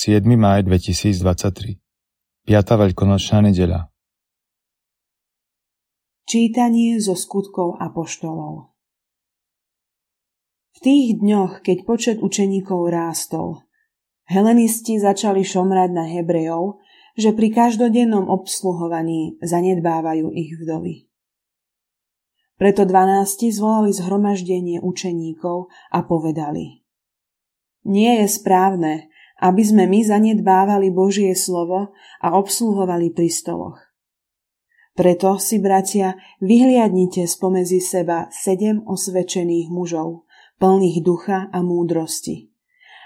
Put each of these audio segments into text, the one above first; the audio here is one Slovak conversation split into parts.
7. máj 2023 5. veľkonočná nedeľa Čítanie zo skutkov apoštolov V tých dňoch, keď počet učeníkov rástol, helenisti začali šomrať na Hebrejov, že pri každodennom obsluhovaní zanedbávajú ich vdovy. Preto dvanácti zvolali zhromaždenie učeníkov a povedali – nie je správne, aby sme my zanedbávali Božie slovo a obsluhovali pri stoloch. Preto si, bratia, vyhliadnite spomezi seba sedem osvedčených mužov, plných ducha a múdrosti.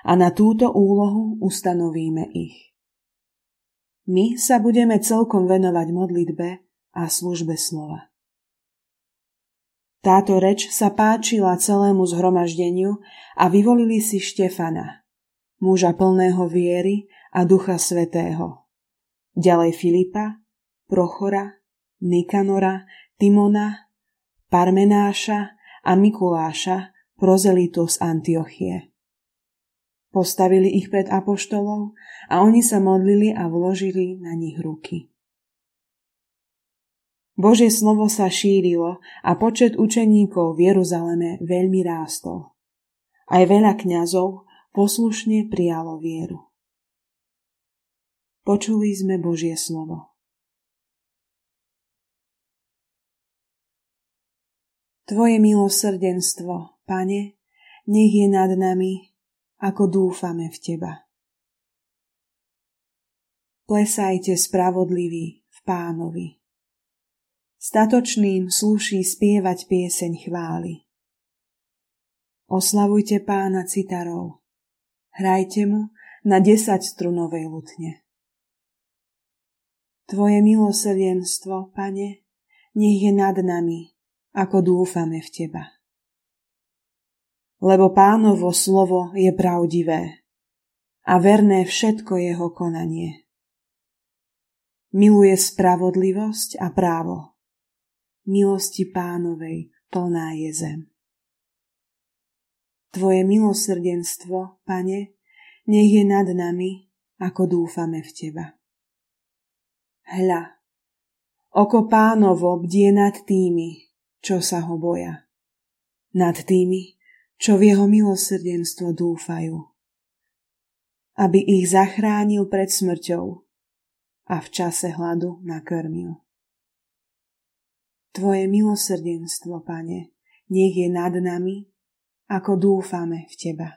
A na túto úlohu ustanovíme ich. My sa budeme celkom venovať modlitbe a službe slova. Táto reč sa páčila celému zhromaždeniu a vyvolili si Štefana, muža plného viery a ducha svetého. Ďalej Filipa, Prochora, Nikanora, Timona, Parmenáša a Mikuláša, prozelitu z Antiochie. Postavili ich pred apoštolov a oni sa modlili a vložili na nich ruky. Božie slovo sa šírilo a počet učeníkov v Jeruzaleme veľmi rástol. Aj veľa kňazov poslušne prijalo vieru. Počuli sme Božie slovo. Tvoje milosrdenstvo, Pane, nech je nad nami, ako dúfame v Teba. Plesajte spravodliví v pánovi. Statočným slúší spievať pieseň chvály. Oslavujte pána citarov. Hrajte mu na desať strunovej lutne. Tvoje milosrdenstvo, pane, nech je nad nami, ako dúfame v teba. Lebo pánovo slovo je pravdivé a verné všetko jeho konanie. Miluje spravodlivosť a právo milosti pánovej plná je zem. Tvoje milosrdenstvo, pane, nech je nad nami, ako dúfame v Teba. Hľa, oko pánovo bdie nad tými, čo sa ho boja. Nad tými, čo v jeho milosrdenstvo dúfajú. Aby ich zachránil pred smrťou a v čase hladu nakrmil. Tvoje milosrdenstvo, Pane, nech je nad nami, ako dúfame v Teba.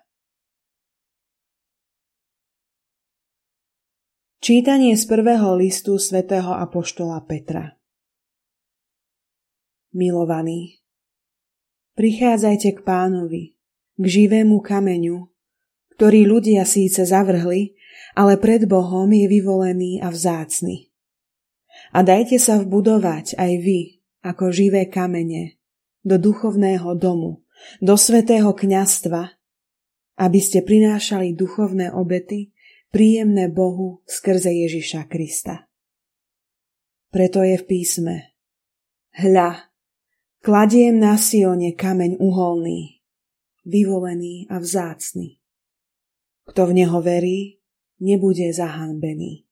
Čítanie z prvého listu svätého Apoštola Petra Milovaní, prichádzajte k pánovi, k živému kameňu, ktorý ľudia síce zavrhli, ale pred Bohom je vyvolený a vzácny. A dajte sa vbudovať aj vy, ako živé kamene do duchovného domu, do svetého kňastva, aby ste prinášali duchovné obety, príjemné Bohu skrze Ježiša Krista. Preto je v písme Hľa, kladiem na Sione kameň uholný, vyvolený a vzácny. Kto v neho verí, nebude zahanbený.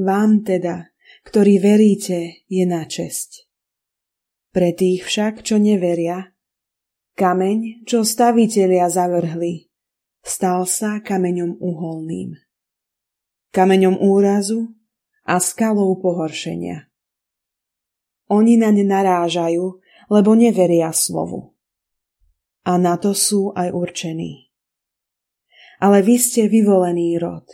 Vám teda, ktorý veríte, je na česť. Pre tých však, čo neveria, kameň, čo stavitelia zavrhli, stal sa kameňom uholným. Kameňom úrazu a skalou pohoršenia. Oni naň narážajú, lebo neveria slovu. A na to sú aj určení. Ale vy ste vyvolený rod,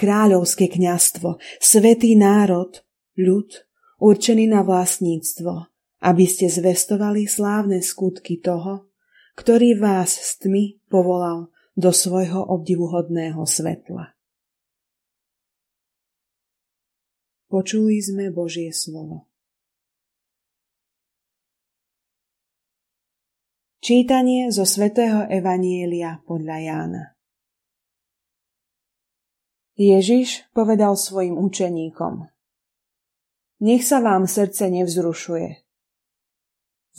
kráľovské kňastvo, svetý národ, ľud, určený na vlastníctvo, aby ste zvestovali slávne skutky toho, ktorý vás s tmy povolal do svojho obdivuhodného svetla. Počuli sme Božie slovo. Čítanie zo svätého Evanielia podľa Jána Ježiš povedal svojim učeníkom – nech sa vám srdce nevzrušuje.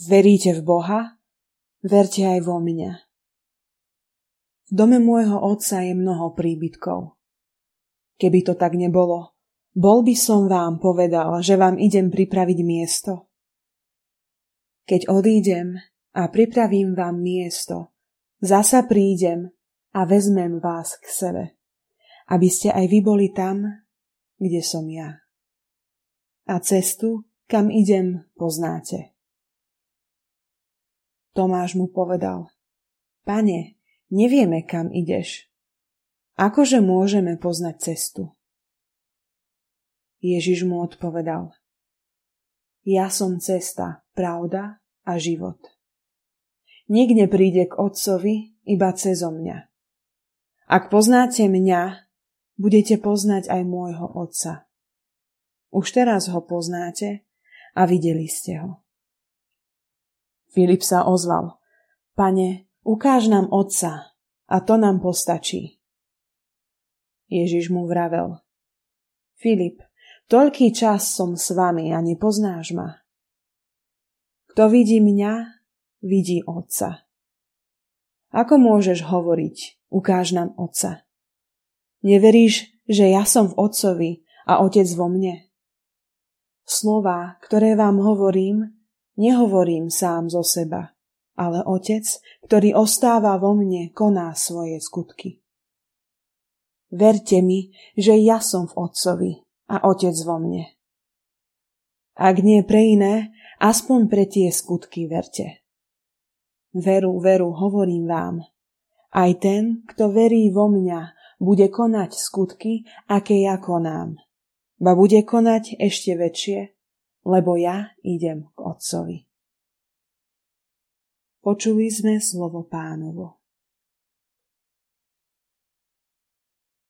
Veríte v Boha? Verte aj vo mňa. V dome môjho otca je mnoho príbytkov. Keby to tak nebolo, bol by som vám povedal, že vám idem pripraviť miesto. Keď odídem a pripravím vám miesto, zasa prídem a vezmem vás k sebe, aby ste aj vy boli tam, kde som ja. A cestu, kam idem, poznáte. Tomáš mu povedal, Pane, Nevieme, kam ideš. Akože môžeme poznať cestu? Ježiš mu odpovedal. Ja som cesta, pravda a život. Nik nepríde k Otcovi iba cezo mňa. Ak poznáte mňa, budete poznať aj môjho Otca. Už teraz ho poznáte a videli ste ho. Filip sa ozval. Pane, Ukáž nám Otca a to nám postačí. Ježiš mu vravel. Filip, toľký čas som s vami a nepoznáš ma. Kto vidí mňa, vidí Otca. Ako môžeš hovoriť, ukáž nám Otca? Neveríš, že ja som v Otcovi a Otec vo mne? Slová, ktoré vám hovorím, nehovorím sám zo seba ale Otec, ktorý ostáva vo mne, koná svoje skutky. Verte mi, že ja som v Otcovi a Otec vo mne. Ak nie pre iné, aspoň pre tie skutky verte. Veru, veru, hovorím vám. Aj ten, kto verí vo mňa, bude konať skutky, aké ja konám. Ba bude konať ešte väčšie, lebo ja idem k Otcovi. Počuli sme slovo pánovo.